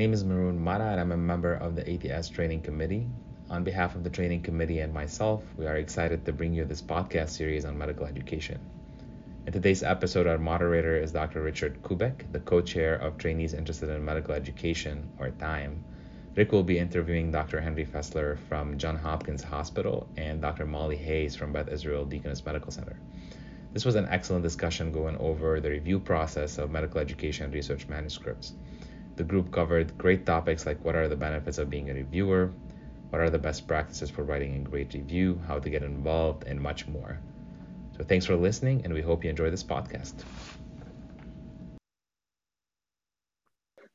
name is Maroon Mara and I'm a member of the ATS Training Committee. On behalf of the training committee and myself, we are excited to bring you this podcast series on medical education. In today's episode, our moderator is Dr. Richard Kubek, the co chair of Trainees Interested in Medical Education, or TIME. Rick will be interviewing Dr. Henry Fessler from Johns Hopkins Hospital and Dr. Molly Hayes from Beth Israel Deaconess Medical Center. This was an excellent discussion going over the review process of medical education research manuscripts. The group covered great topics like what are the benefits of being a reviewer, what are the best practices for writing a great review, how to get involved, and much more. So thanks for listening, and we hope you enjoy this podcast.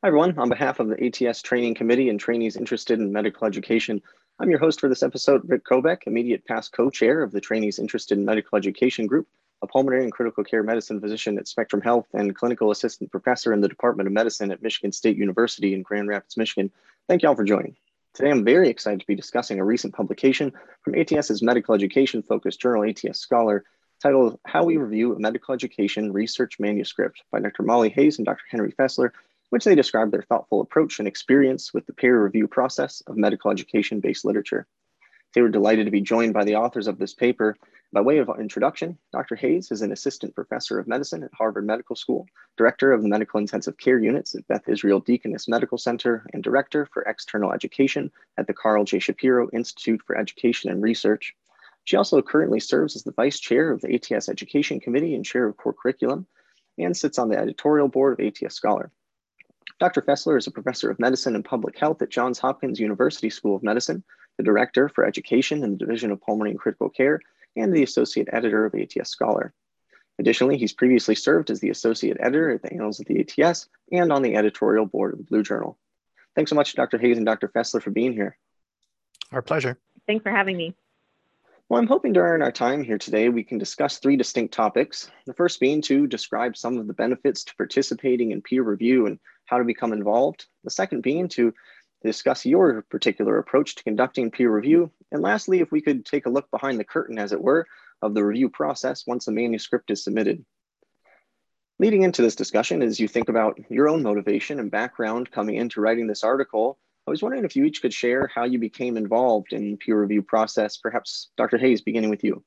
Hi, everyone. On behalf of the ATS Training Committee and trainees interested in medical education, I'm your host for this episode, Rick Kobek, immediate past co chair of the Trainees Interested in Medical Education Group a pulmonary and critical care medicine physician at Spectrum Health and clinical assistant professor in the Department of Medicine at Michigan State University in Grand Rapids, Michigan. Thank you all for joining. Today, I'm very excited to be discussing a recent publication from ATS's medical education focused journal, ATS Scholar, titled How We Review a Medical Education Research Manuscript by Dr. Molly Hayes and Dr. Henry Fessler, which they describe their thoughtful approach and experience with the peer review process of medical education based literature. They were delighted to be joined by the authors of this paper. By way of introduction, Dr. Hayes is an assistant professor of medicine at Harvard Medical School, director of the medical intensive care units at Beth Israel Deaconess Medical Center, and director for external education at the Carl J. Shapiro Institute for Education and Research. She also currently serves as the vice chair of the ATS Education Committee and chair of core curriculum, and sits on the editorial board of ATS Scholar. Dr. Fessler is a professor of medicine and public health at Johns Hopkins University School of Medicine, the director for education in the Division of Pulmonary and Critical Care, and the associate editor of ATS Scholar. Additionally, he's previously served as the associate editor at the Annals of the ATS and on the editorial board of the Blue Journal. Thanks so much, Dr. Hayes and Dr. Fessler, for being here. Our pleasure. Thanks for having me. Well, I'm hoping during our time here today, we can discuss three distinct topics. The first being to describe some of the benefits to participating in peer review and how to become involved. The second being to discuss your particular approach to conducting peer review. And lastly, if we could take a look behind the curtain, as it were, of the review process once a manuscript is submitted. Leading into this discussion, as you think about your own motivation and background coming into writing this article, I was wondering if you each could share how you became involved in peer review process, perhaps Dr. Hayes, beginning with you.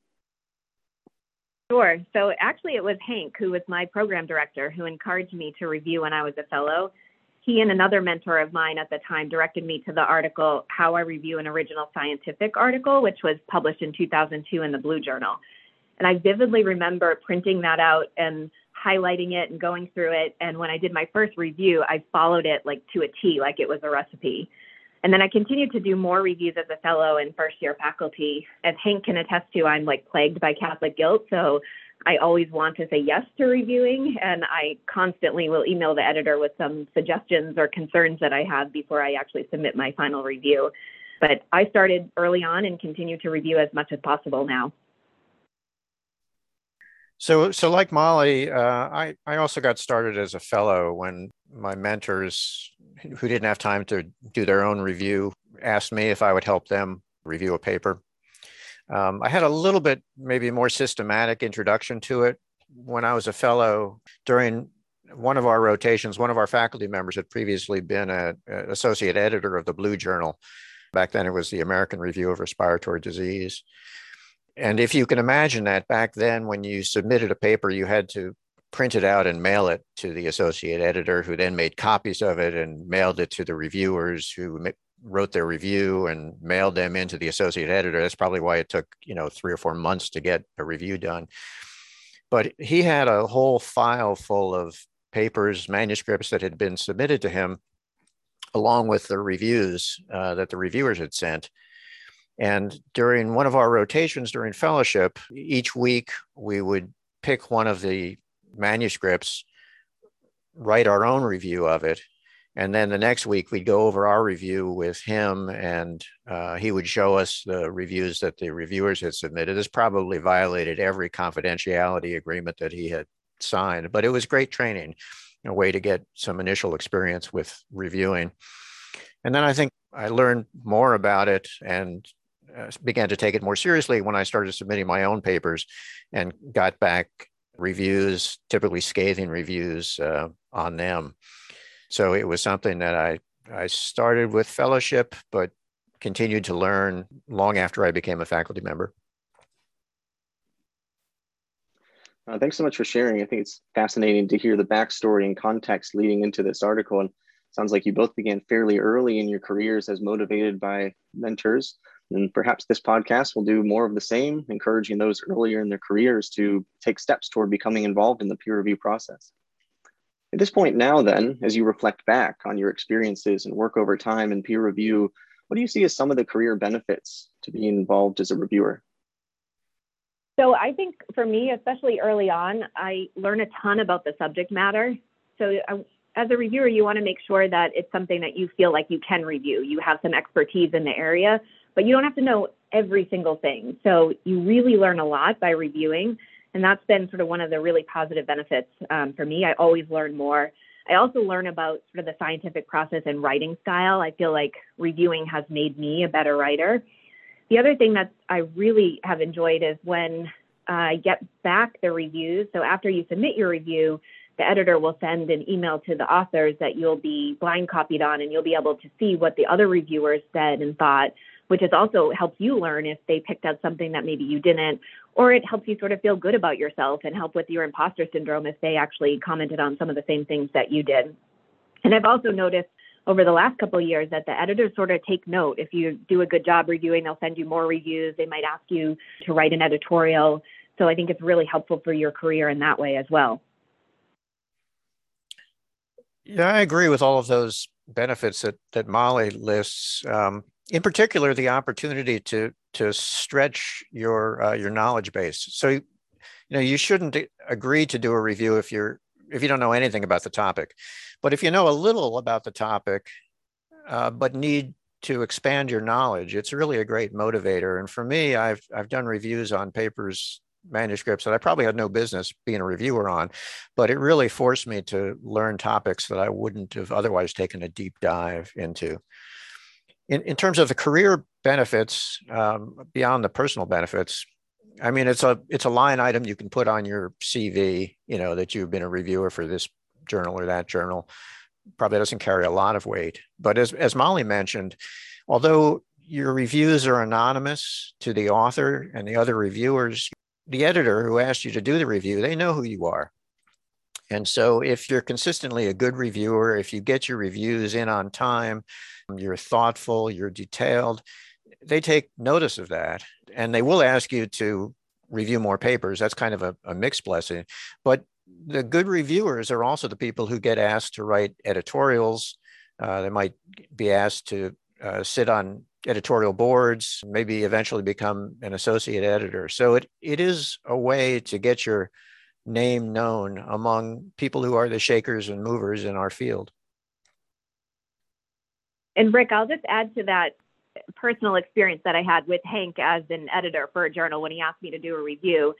Sure. So actually, it was Hank, who was my program director, who encouraged me to review when I was a fellow he and another mentor of mine at the time directed me to the article How I Review an Original Scientific Article, which was published in 2002 in the Blue Journal. And I vividly remember printing that out and highlighting it and going through it. And when I did my first review, I followed it like to a T, like it was a recipe. And then I continued to do more reviews as a fellow and first year faculty. As Hank can attest to, I'm like plagued by Catholic guilt. So I always want to say yes to reviewing, and I constantly will email the editor with some suggestions or concerns that I have before I actually submit my final review. But I started early on and continue to review as much as possible now. So, so like Molly, uh, I I also got started as a fellow when my mentors, who didn't have time to do their own review, asked me if I would help them review a paper. Um, I had a little bit, maybe more systematic introduction to it when I was a fellow during one of our rotations. One of our faculty members had previously been an associate editor of the Blue Journal. Back then, it was the American Review of Respiratory Disease. And if you can imagine that back then, when you submitted a paper, you had to print it out and mail it to the associate editor, who then made copies of it and mailed it to the reviewers, who wrote their review and mailed them into the associate editor. That's probably why it took, you know, three or four months to get a review done. But he had a whole file full of papers, manuscripts that had been submitted to him, along with the reviews uh, that the reviewers had sent. And during one of our rotations during fellowship, each week we would pick one of the manuscripts, write our own review of it, and then the next week we'd go over our review with him and uh, he would show us the reviews that the reviewers had submitted. This probably violated every confidentiality agreement that he had signed but it was great training a way to get some initial experience with reviewing. And then i think i learned more about it and uh, began to take it more seriously when i started submitting my own papers and got back reviews typically scathing reviews uh, on them so it was something that I I started with fellowship, but continued to learn long after I became a faculty member. Uh, thanks so much for sharing. I think it's fascinating to hear the backstory and context leading into this article. And sounds like you both began fairly early in your careers as motivated by mentors. And perhaps this podcast will do more of the same, encouraging those earlier in their careers to take steps toward becoming involved in the peer review process. At this point now, then, as you reflect back on your experiences and work over time and peer review, what do you see as some of the career benefits to being involved as a reviewer? So I think for me, especially early on, I learn a ton about the subject matter. So I, as a reviewer, you want to make sure that it's something that you feel like you can review. You have some expertise in the area, but you don't have to know every single thing. So you really learn a lot by reviewing. And that's been sort of one of the really positive benefits um, for me. I always learn more. I also learn about sort of the scientific process and writing style. I feel like reviewing has made me a better writer. The other thing that I really have enjoyed is when I get back the reviews. So after you submit your review, the editor will send an email to the authors that you'll be blind copied on, and you'll be able to see what the other reviewers said and thought, which has also helped you learn if they picked out something that maybe you didn't, or it helps you sort of feel good about yourself and help with your imposter syndrome if they actually commented on some of the same things that you did. And I've also noticed over the last couple of years that the editors sort of take note. If you do a good job reviewing, they'll send you more reviews. They might ask you to write an editorial. So I think it's really helpful for your career in that way as well. Yeah, I agree with all of those benefits that that Molly lists. Um, in particular, the opportunity to to stretch your uh, your knowledge base. So, you know, you shouldn't agree to do a review if you're if you don't know anything about the topic. But if you know a little about the topic, uh, but need to expand your knowledge, it's really a great motivator. And for me, I've I've done reviews on papers, manuscripts that I probably had no business being a reviewer on, but it really forced me to learn topics that I wouldn't have otherwise taken a deep dive into. In, in terms of the career benefits, um, beyond the personal benefits, I mean, it's a it's a line item you can put on your CV, you know, that you've been a reviewer for this journal or that journal. Probably doesn't carry a lot of weight. But as as Molly mentioned, although your reviews are anonymous to the author and the other reviewers, the editor who asked you to do the review, they know who you are. And so if you're consistently a good reviewer, if you get your reviews in on time, you're thoughtful, you're detailed, they take notice of that and they will ask you to review more papers. That's kind of a, a mixed blessing. But the good reviewers are also the people who get asked to write editorials. Uh, they might be asked to uh, sit on editorial boards, maybe eventually become an associate editor. So it, it is a way to get your name known among people who are the shakers and movers in our field. And Rick, I'll just add to that personal experience that I had with Hank as an editor for a journal when he asked me to do a review.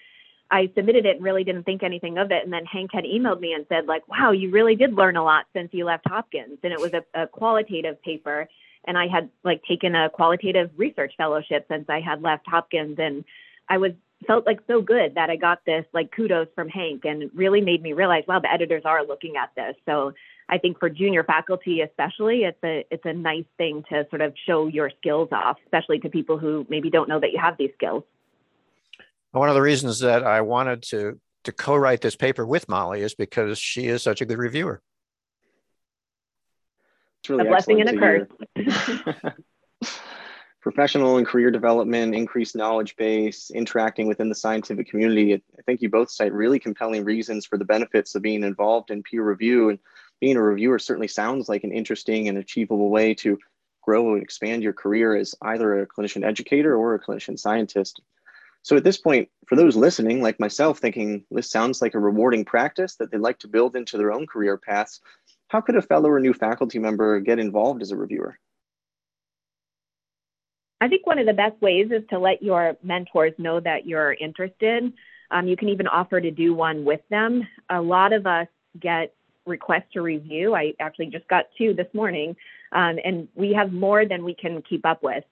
I submitted it and really didn't think anything of it. And then Hank had emailed me and said, like, wow, you really did learn a lot since you left Hopkins. And it was a, a qualitative paper. And I had like taken a qualitative research fellowship since I had left Hopkins. And I was felt like so good that I got this like kudos from Hank and really made me realize, wow, the editors are looking at this. So I think for junior faculty especially, it's a it's a nice thing to sort of show your skills off, especially to people who maybe don't know that you have these skills. One of the reasons that I wanted to to co-write this paper with Molly is because she is such a good reviewer. It's really a blessing and a curse. professional and career development, increased knowledge base, interacting within the scientific community. I think you both cite really compelling reasons for the benefits of being involved in peer review. And being a reviewer certainly sounds like an interesting and achievable way to grow and expand your career as either a clinician educator or a clinician scientist. So at this point, for those listening, like myself, thinking this sounds like a rewarding practice that they'd like to build into their own career paths, how could a fellow or new faculty member get involved as a reviewer? I think one of the best ways is to let your mentors know that you're interested. Um, you can even offer to do one with them. A lot of us get requests to review. I actually just got two this morning, um, and we have more than we can keep up with.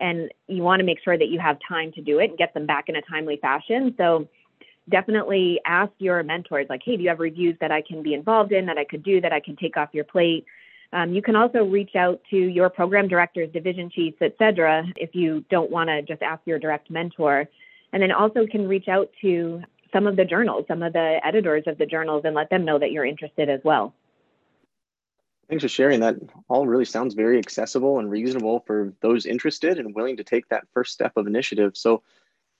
And you want to make sure that you have time to do it and get them back in a timely fashion. So definitely ask your mentors, like, hey, do you have reviews that I can be involved in, that I could do, that I can take off your plate? Um, you can also reach out to your program directors, division chiefs, et cetera, if you don't want to just ask your direct mentor. And then also can reach out to some of the journals, some of the editors of the journals, and let them know that you're interested as well. Thanks for sharing that. All really sounds very accessible and reasonable for those interested and willing to take that first step of initiative. So,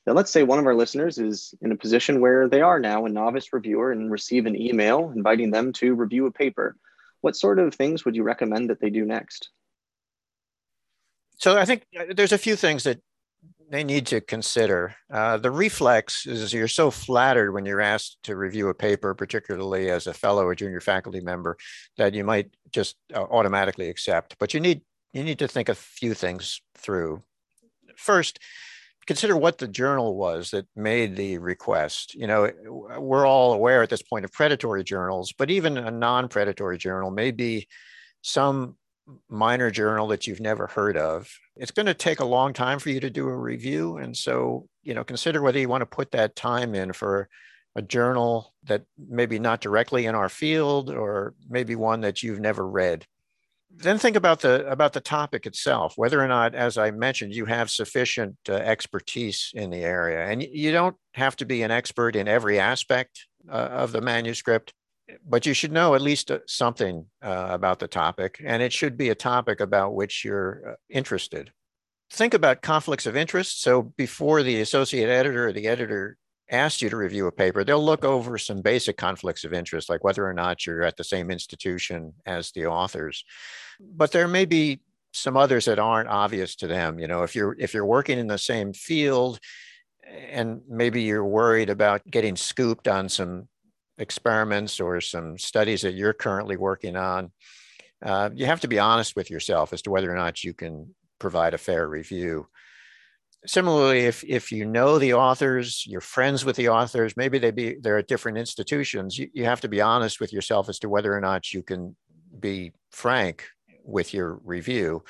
then let's say one of our listeners is in a position where they are now a novice reviewer and receive an email inviting them to review a paper. What sort of things would you recommend that they do next? So, I think uh, there's a few things that they need to consider. Uh, the reflex is you're so flattered when you're asked to review a paper, particularly as a fellow or junior faculty member, that you might just uh, automatically accept. But you need you need to think a few things through. First, consider what the journal was that made the request. You know, we're all aware at this point of predatory journals, but even a non-predatory journal may be some minor journal that you've never heard of. It's going to take a long time for you to do a review. And so, you know, consider whether you want to put that time in for a journal that maybe not directly in our field or maybe one that you've never read. Then think about the about the topic itself, whether or not, as I mentioned, you have sufficient uh, expertise in the area, and you don't have to be an expert in every aspect uh, of the manuscript but you should know at least uh, something uh, about the topic, and it should be a topic about which you're uh, interested. Think about conflicts of interest. So before the associate editor or the editor asks you to review a paper, they'll look over some basic conflicts of interest, like whether or not you're at the same institution as the authors. But there may be some others that aren't obvious to them. You know, if you're if you're working in the same field and maybe you're worried about getting scooped on some experiments or some studies that you're currently working on, uh, you have to be honest with yourself as to whether or not you can provide a fair review. Similarly, if, if you know the authors, you're friends with the authors, maybe they be they're at different institutions, you, you have to be honest with yourself as to whether or not you can be frank with your review.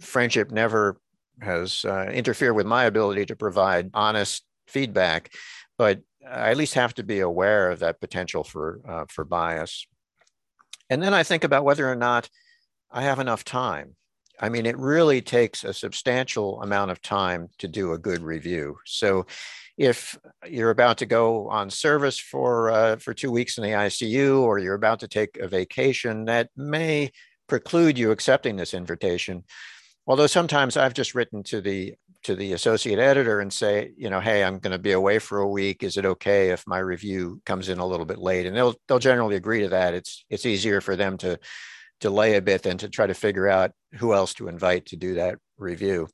Friendship never has uh, interfered with my ability to provide honest feedback, but I at least have to be aware of that potential for uh, for bias. And then I think about whether or not I have enough time. I mean, it really takes a substantial amount of time to do a good review. So, if you're about to go on service for uh, for two weeks in the ICU, or you're about to take a vacation, that may preclude you accepting this invitation. Although sometimes I've just written to the to the associate editor and say, you know, hey, I'm going to be away for a week. Is it okay if my review comes in a little bit late? And they'll they'll generally agree to that. It's it's easier for them to delay a bit than to try to figure out who else to invite to do that review.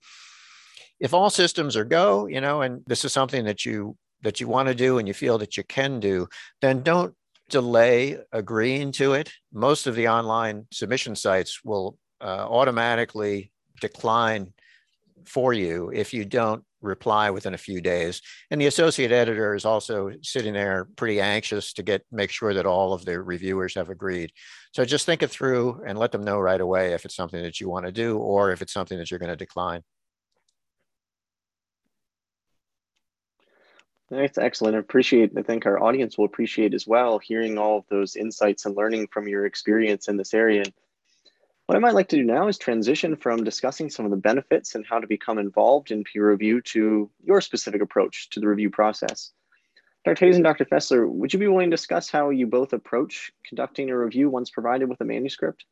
If all systems are go, you know, and this is something that you that you want to do and you feel that you can do, then don't delay agreeing to it. Most of the online submission sites will uh, automatically decline for you if you don't reply within a few days. And the associate editor is also sitting there pretty anxious to get make sure that all of the reviewers have agreed. So just think it through and let them know right away if it's something that you want to do or if it's something that you're going to decline. That's excellent. I appreciate, I think our audience will appreciate as well hearing all of those insights and learning from your experience in this area. What I might like to do now is transition from discussing some of the benefits and how to become involved in peer review to your specific approach to the review process. Dr. Hayes and Dr. Fessler, would you be willing to discuss how you both approach conducting a review once provided with a manuscript?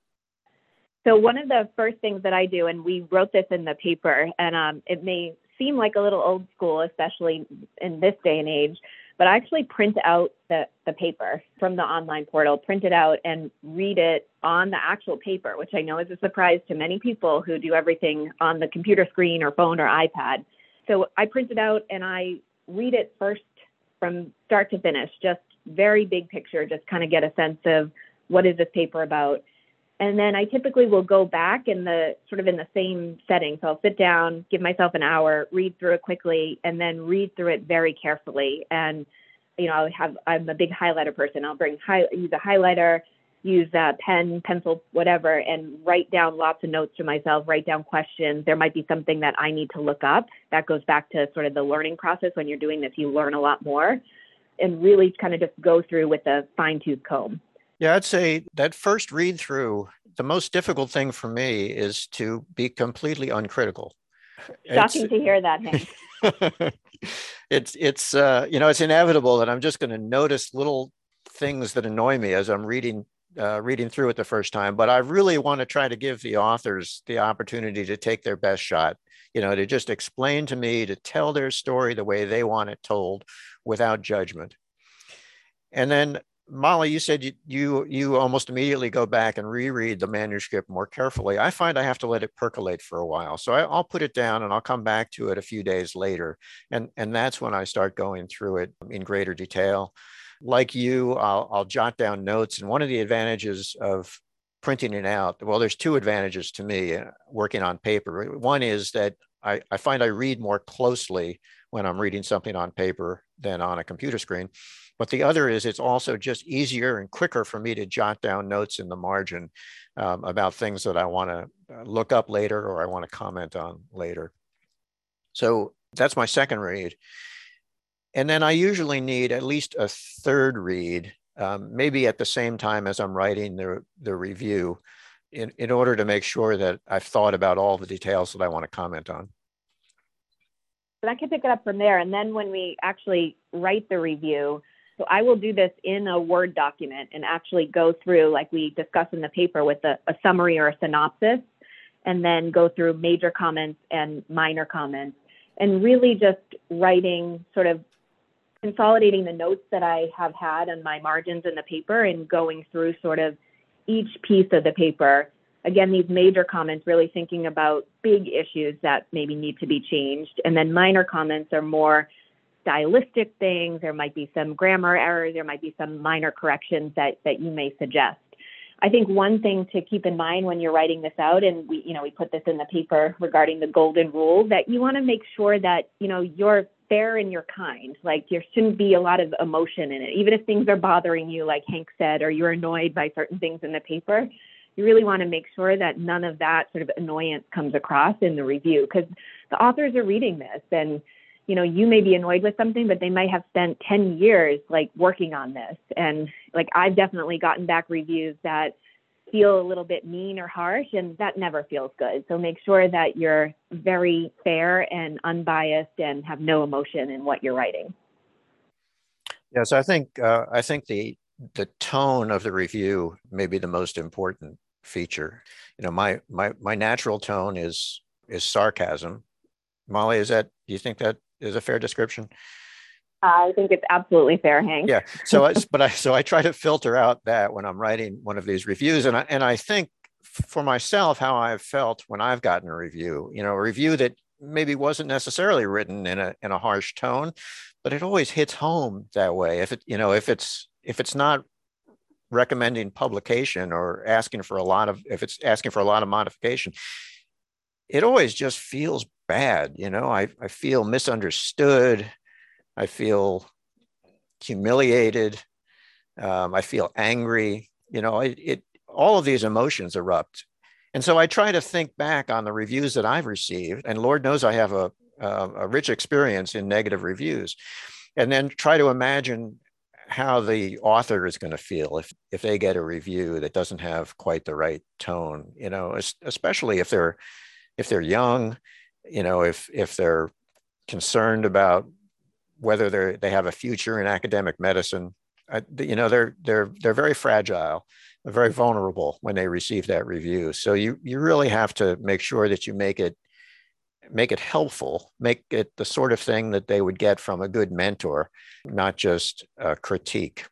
So one of the first things that I do, and we wrote this in the paper, and um, it may seem like a little old school, especially in this day and age, but I actually print out the, the paper from the online portal, print it out and read it on the actual paper, which I know is a surprise to many people who do everything on the computer screen or phone or iPad. So I print it out and I read it first from start to finish, just very big picture, just kind of get a sense of what is this paper about. And then I typically will go back in the sort of in the same setting. So I'll sit down, give myself an hour, read through it quickly, and then read through it very carefully. And you know, I have I'm a big highlighter person. I'll bring high, use a highlighter, use a pen, pencil, whatever, and write down lots of notes to myself. Write down questions. There might be something that I need to look up. That goes back to sort of the learning process. When you're doing this, you learn a lot more, and really kind of just go through with a fine tooth comb. Yeah, I'd say that first read through the most difficult thing for me is to be completely uncritical. Shocking it's, to hear that, it's it's uh, you know it's inevitable that I'm just going to notice little things that annoy me as I'm reading uh, reading through it the first time. But I really want to try to give the authors the opportunity to take their best shot. You know, to just explain to me, to tell their story the way they want it told, without judgment. And then Molly, you said you, you you almost immediately go back and reread the manuscript more carefully. I find I have to let it percolate for a while, so I, will put it down and I'll come back to it a few days later, and and that's when I start going through it in greater detail. Like you, I'll, I'll jot down notes, and one of the advantages of printing it out, well, there's two advantages to me uh, working on paper. One is that I, I find I read more closely when I'm reading something on paper than on a computer screen. But the other is it's also just easier and quicker for me to jot down notes in the margin um, about things that I want to uh, look up later or I want to comment on later. So that's my second read. And then I usually need at least a third read, um, maybe at the same time as I'm writing the, the review, in, in order to make sure that I've thought about all the details that I want to comment on. But I can pick it up from there. And then when we actually write the review, so I will do this in a Word document and actually go through, like we discussed in the paper, with a, a summary or a synopsis, and then go through major comments and minor comments, and really just writing sort of consolidating the notes that I have had on my margins in the paper and going through sort of each piece of the paper. Again, these major comments, really thinking about big issues that maybe need to be changed. And then minor comments are more stylistic things, there might be some grammar errors, there might be some minor corrections that, that you may suggest. I think one thing to keep in mind when you're writing this out, and we, you know, we put this in the paper regarding the golden rule, that you want to make sure that, you know, you're fair and you're kind. Like there shouldn't be a lot of emotion in it. Even if things are bothering you, like Hank said, or you're annoyed by certain things in the paper, you really want to make sure that none of that sort of annoyance comes across in the review because the authors are reading this and you know, you may be annoyed with something, but they might have spent 10 years like working on this. And like I've definitely gotten back reviews that feel a little bit mean or harsh, and that never feels good. So make sure that you're very fair and unbiased and have no emotion in what you're writing. Yes, I think uh, I think the the tone of the review may be the most important feature. You know, my my my natural tone is is sarcasm. Molly, is that do you think that is a fair description? I think it's absolutely fair, Hank. Yeah. So, I, but I so I try to filter out that when I'm writing one of these reviews, and I and I think for myself how I've felt when I've gotten a review. You know, a review that maybe wasn't necessarily written in a in a harsh tone, but it always hits home that way. If it you know if it's if it's not recommending publication or asking for a lot of if it's asking for a lot of modification it always just feels bad. You know, I, I feel misunderstood. I feel humiliated. Um, I feel angry. You know, it, it, all of these emotions erupt. And so I try to think back on the reviews that I've received, and Lord knows I have a, a, a rich experience in negative reviews, and then try to imagine how the author is going to feel if if they get a review that doesn't have quite the right tone you know especially if they're if they're young, you know, if if they're concerned about whether they they have a future in academic medicine, uh, you know, they're they're they're very fragile, they're very vulnerable when they receive that review. So you you really have to make sure that you make it make it helpful, make it the sort of thing that they would get from a good mentor, not just a critique.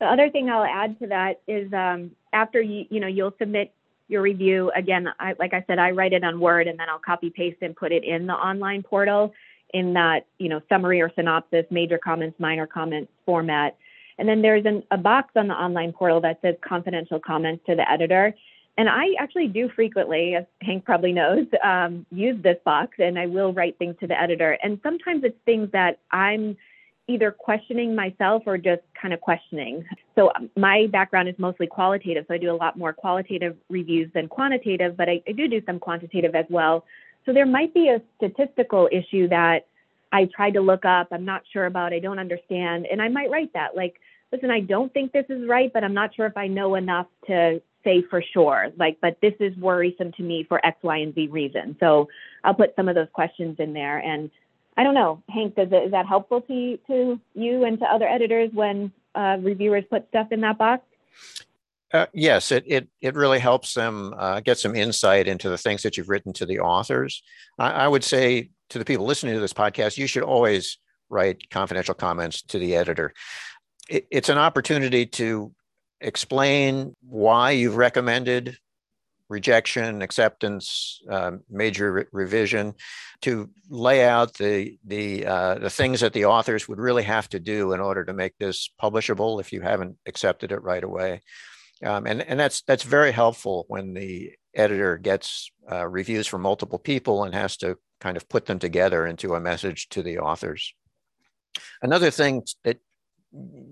The other thing I'll add to that is um, after you, you know, you'll submit your review. Again, I, like I said, I write it on Word and then I'll copy paste and put it in the online portal in that, you know, summary or synopsis, major comments, minor comments format. And then there's an, a box on the online portal that says confidential comments to the editor. And I actually do frequently, as Hank probably knows, um, use this box and I will write things to the editor. And sometimes it's things that I'm either questioning myself or just kind of questioning. So um, my background is mostly qualitative, so I do a lot more qualitative reviews than quantitative, but I, I do do some quantitative as well. So there might be a statistical issue that I tried to look up, I'm not sure about, I don't understand, and I might write that like, listen, I don't think this is right, but I'm not sure if I know enough to say for sure, like, but this is worrisome to me for X, Y, and Z reason. So I'll put some of those questions in there. And I don't know, Hank, does it, is that helpful to to you and to other editors when uh, reviewers put stuff in that box? Uh, yes, it, it it really helps them uh, get some insight into the things that you've written to the authors. I, I, would say to the people listening to this podcast, you should always write confidential comments to the editor. It, it's an opportunity to explain why you've recommended rejection, acceptance, uh, major re- revision, to lay out the the uh, the things that the authors would really have to do in order to make this publishable if you haven't accepted it right away. Um, and and that's that's very helpful when the editor gets uh, reviews from multiple people and has to kind of put them together into a message to the authors. Another thing that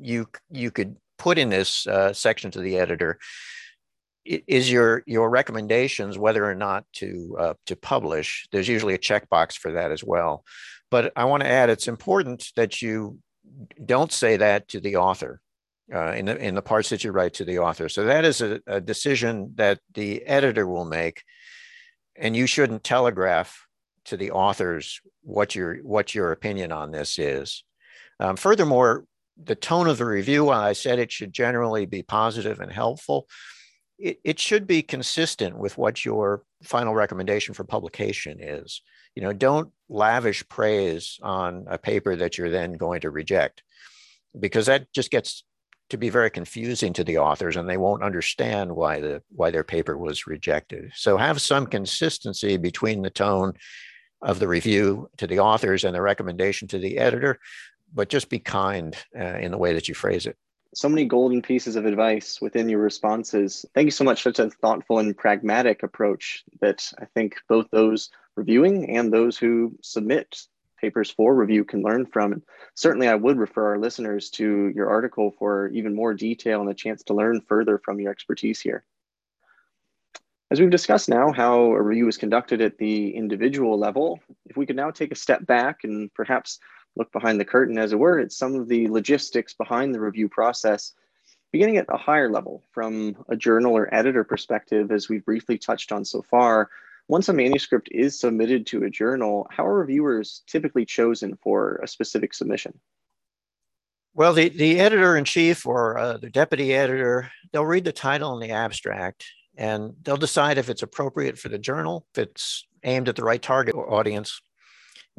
you you could put in this uh, section to the editor is your your recommendations whether or not to uh, to publish. There's usually a checkbox for that as well. But I want to add, it's important that you don't say that to the author uh, in the in the parts that you write to the author. So that is a, a decision that the editor will make, and you shouldn't telegraph to the authors what your what your opinion on this is. Um, furthermore, the tone of the review, I said it should generally be positive and helpful, it, it should be consistent with what your final recommendation for publication is. You know, don't lavish praise on a paper that you're then going to reject, because that just gets to be very confusing to the authors and they won't understand why the why their paper was rejected so have some consistency between the tone of the review to the authors and the recommendation to the editor but just be kind uh, in the way that you phrase it so many golden pieces of advice within your responses thank you so much such a thoughtful and pragmatic approach that i think both those reviewing and those who submit papers for review can learn from. And certainly, I would refer our listeners to your article for even more detail and a chance to learn further from your expertise here. As we've discussed now how a review is conducted at the individual level, if we could now take a step back and perhaps look behind the curtain, as it were, at some of the logistics behind the review process, beginning at a higher level from a journal or editor perspective, as we've briefly touched on so far, once a manuscript is submitted to a journal, how are reviewers typically chosen for a specific submission? Well, the, the editor in chief or uh, the deputy editor, they'll read the title and the abstract and they'll decide if it's appropriate for the journal, if it's aimed at the right target audience,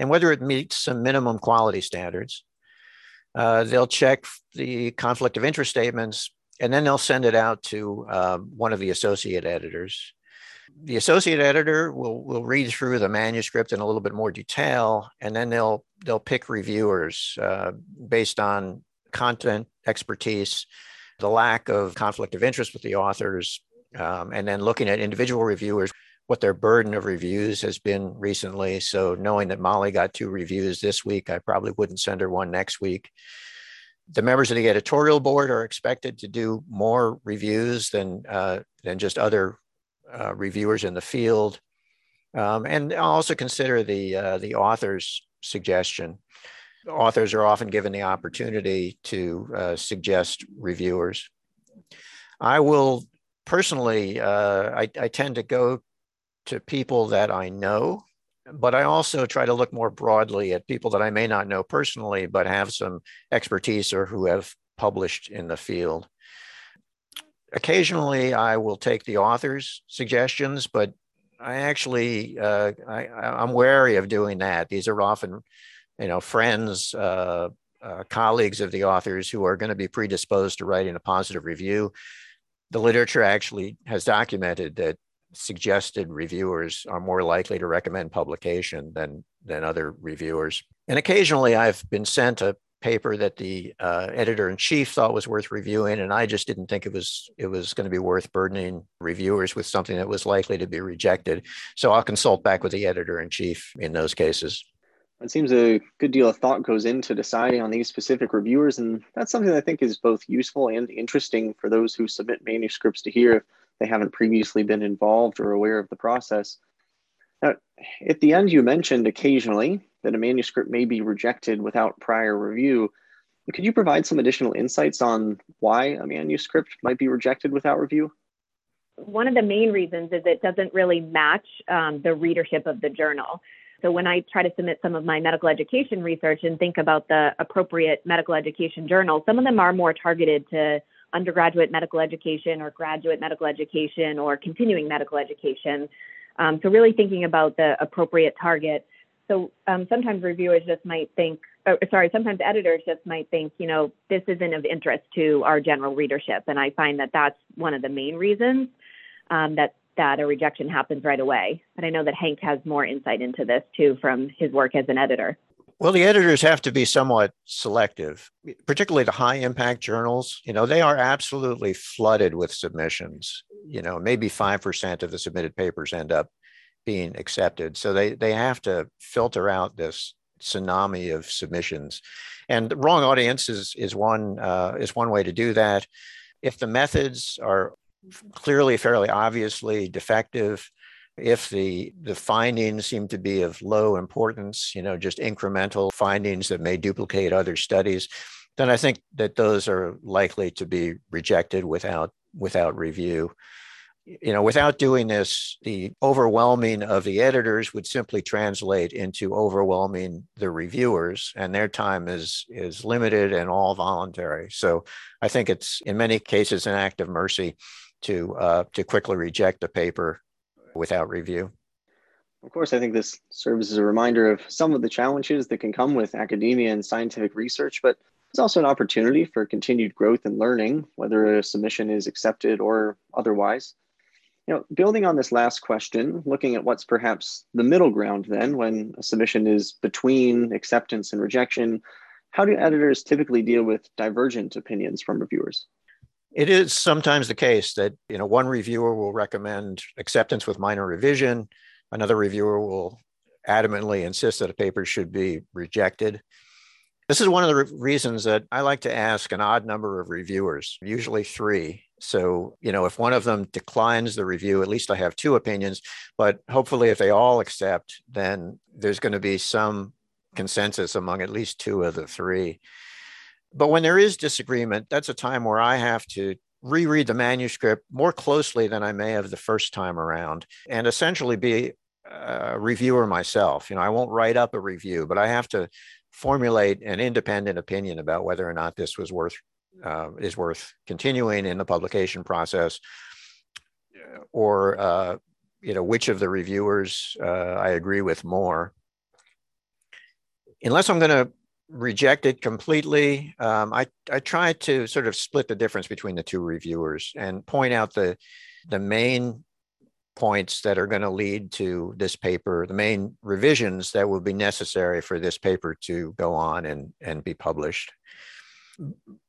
and whether it meets some minimum quality standards. Uh, they'll check the conflict of interest statements and then they'll send it out to uh, one of the associate editors the associate editor will will read through the manuscript in a little bit more detail, and then they'll they'll pick reviewers uh, based on content expertise, the lack of conflict of interest with the authors, um, and then looking at individual reviewers, what their burden of reviews has been recently. So knowing that Molly got two reviews this week, I probably wouldn't send her one next week. The members of the editorial board are expected to do more reviews than uh, than just other uh, reviewers in the field, um, and also consider the uh, the author's suggestion. Authors are often given the opportunity to uh, suggest reviewers. I will personally, uh, I, I tend to go to people that I know, but I also try to look more broadly at people that I may not know personally, but have some expertise or who have published in the field occasionally I will take the author's suggestions, but I actually uh, I, am wary of doing that. These are often, you know, friends, uh, uh, colleagues of the authors who are going to be predisposed to writing a positive review. The literature actually has documented that suggested reviewers are more likely to recommend publication than than other reviewers. And occasionally, I've been sent a paper that the uh, editor in chief thought was worth reviewing, and I just didn't think it was it was going to be worth burdening reviewers with something that was likely to be rejected. So I'll consult back with the editor in chief in those cases. It seems a good deal of thought goes into deciding on these specific reviewers, and that's something I think is both useful and interesting for those who submit manuscripts to hear they haven't previously been involved or aware of the process. Now, at the end, you mentioned occasionally that a manuscript may be rejected without prior review. Could you provide some additional insights on why a manuscript might be rejected without review? one of the main reasons is it doesn't really match um, the readership of the journal. So when I try to submit some of my medical education research and think about the appropriate medical education journals, some of them are more targeted to undergraduate medical education or graduate medical education or continuing medical education. Um, so really thinking about the appropriate target. So um, sometimes reviewers just might think, or, sorry, sometimes editors just might think, you know, this isn't of interest to our general readership, and I find that that's one of the main reasons um, that that a rejection happens right away. But I know that Hank has more insight into this too from his work as an editor. Well, the editors have to be somewhat selective, particularly the high impact journals. You know, they are absolutely flooded with submissions. You know, maybe 5% of the submitted papers end up being accepted. So they, they have to filter out this tsunami of submissions. And the wrong audience is, is, one, uh, is one way to do that. If the methods are clearly, fairly obviously defective, if the the findings seem to be of low importance you know just incremental findings that may duplicate other studies then i think that those are likely to be rejected without without review. You know without doing this the overwhelming of the editors would simply translate into overwhelming the reviewers and their time is is limited and all voluntary. So i think it's in many cases an act of mercy to uh, to quickly reject a paper without review. Of course, I think this serves as a reminder of some of the challenges that can come with academia and scientific research, but it's also an opportunity for continued growth and learning, whether a submission is accepted or otherwise. You know, building on this last question, looking at what's perhaps the middle ground then when a submission is between acceptance and rejection, how do editors typically deal with divergent opinions from reviewers? It is sometimes the case that you know one reviewer will recommend acceptance with minor revision, another reviewer will adamantly insist that a paper should be rejected. This is one of the re- reasons that I like to ask an odd number of reviewers, usually three. So, you know, if one of them declines the review, at least I have two opinions. But hopefully, if they all accept, then there's going to be some consensus among at least two of the three. But when there is disagreement, that's a time where I have to reread the manuscript more closely than I may have the first time around and essentially be a reviewer myself. You know, I won't write up a review, but I have to formulate an independent opinion about whether or not this was worth uh, is worth continuing in the publication process or uh, you know which of the reviewers uh, I agree with more. Unless I'm going to reject it completely. Um, I, I try to sort of split the difference between the two reviewers and point out the, the main points that are going to lead to this paper, the main revisions that will be necessary for this paper to go on and, and be published.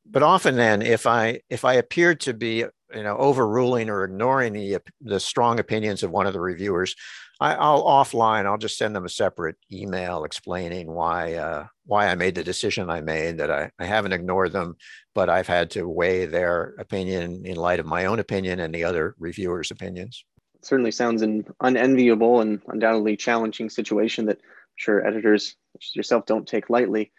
But often then, if I if I appear to be you know overruling or ignoring the the strong opinions of one of the reviewers, I, will offline. I'll just send them a separate email explaining why uh, why I made the decision I made. That I, I haven't ignored them, but I've had to weigh their opinion in light of my own opinion and the other reviewers' opinions. It certainly sounds an unenviable and undoubtedly challenging situation that I'm sure editors yourself don't take lightly.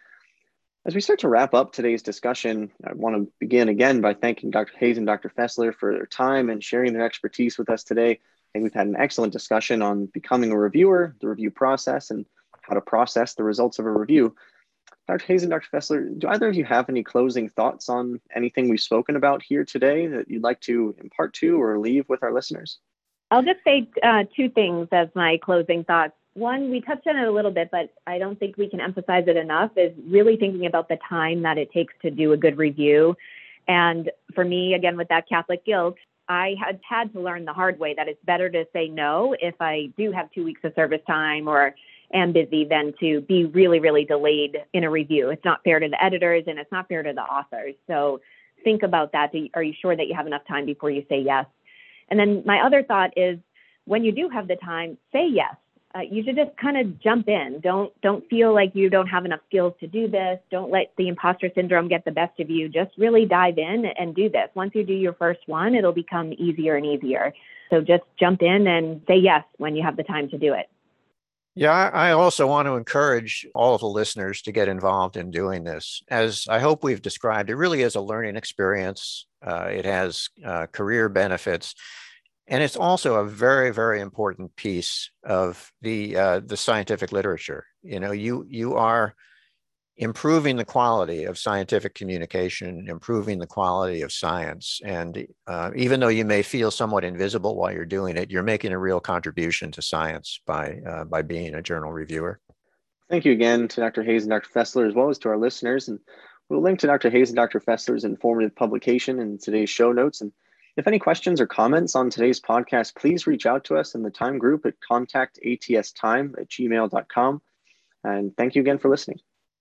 As we start to wrap up today's discussion, I want to begin again by thanking Dr. Hayes and Dr. Fessler for their time and sharing their expertise with us today think we've had an excellent discussion on becoming a reviewer, the review process, and how to process the results of a review. Dr. Hayes and Dr. Fessler, do either of you have any closing thoughts on anything we've spoken about here today that you'd like to impart to or leave with our listeners? I'll just say uh, two things as my closing thoughts. One, we touched on it a little bit, but I don't think we can emphasize it enough, is really thinking about the time that it takes to do a good review. And for me, again, with that Catholic guilt, I had had to learn the hard way that it's better to say no if I do have two weeks of service time or am busy than to be really, really delayed in a review. It's not fair to the editors and it's not fair to the authors. So think about that. Are you sure that you have enough time before you say yes? And then my other thought is when you do have the time, say yes uh, you should just kind of jump in. Don't don't feel like you don't have enough skills to do this. Don't let the imposter syndrome get the best of you. Just really dive in and do this. Once you do your first one, it'll become easier and easier. So just jump in and say yes when you have the time to do it. Yeah, I also want to encourage all of the listeners to get involved in doing this. As I hope we've described, it really is a learning experience. Uh, it has uh, career benefits And it's also a very, very important piece of the uh, the scientific literature. You know, you you are improving the quality of scientific communication, improving the quality of science. And uh, even though you may feel somewhat invisible while you're doing it, you're making a real contribution to science by, uh, by being a journal reviewer. Thank you again to Dr. Hayes and Dr. Fessler, as well as to our listeners. And we'll link to Dr. Hayes and Dr. Fessler's informative publication in today's show notes. And if any questions or comments on today's podcast, please reach out to us in the time group at contactatstime at gmail.com. And thank you again for listening.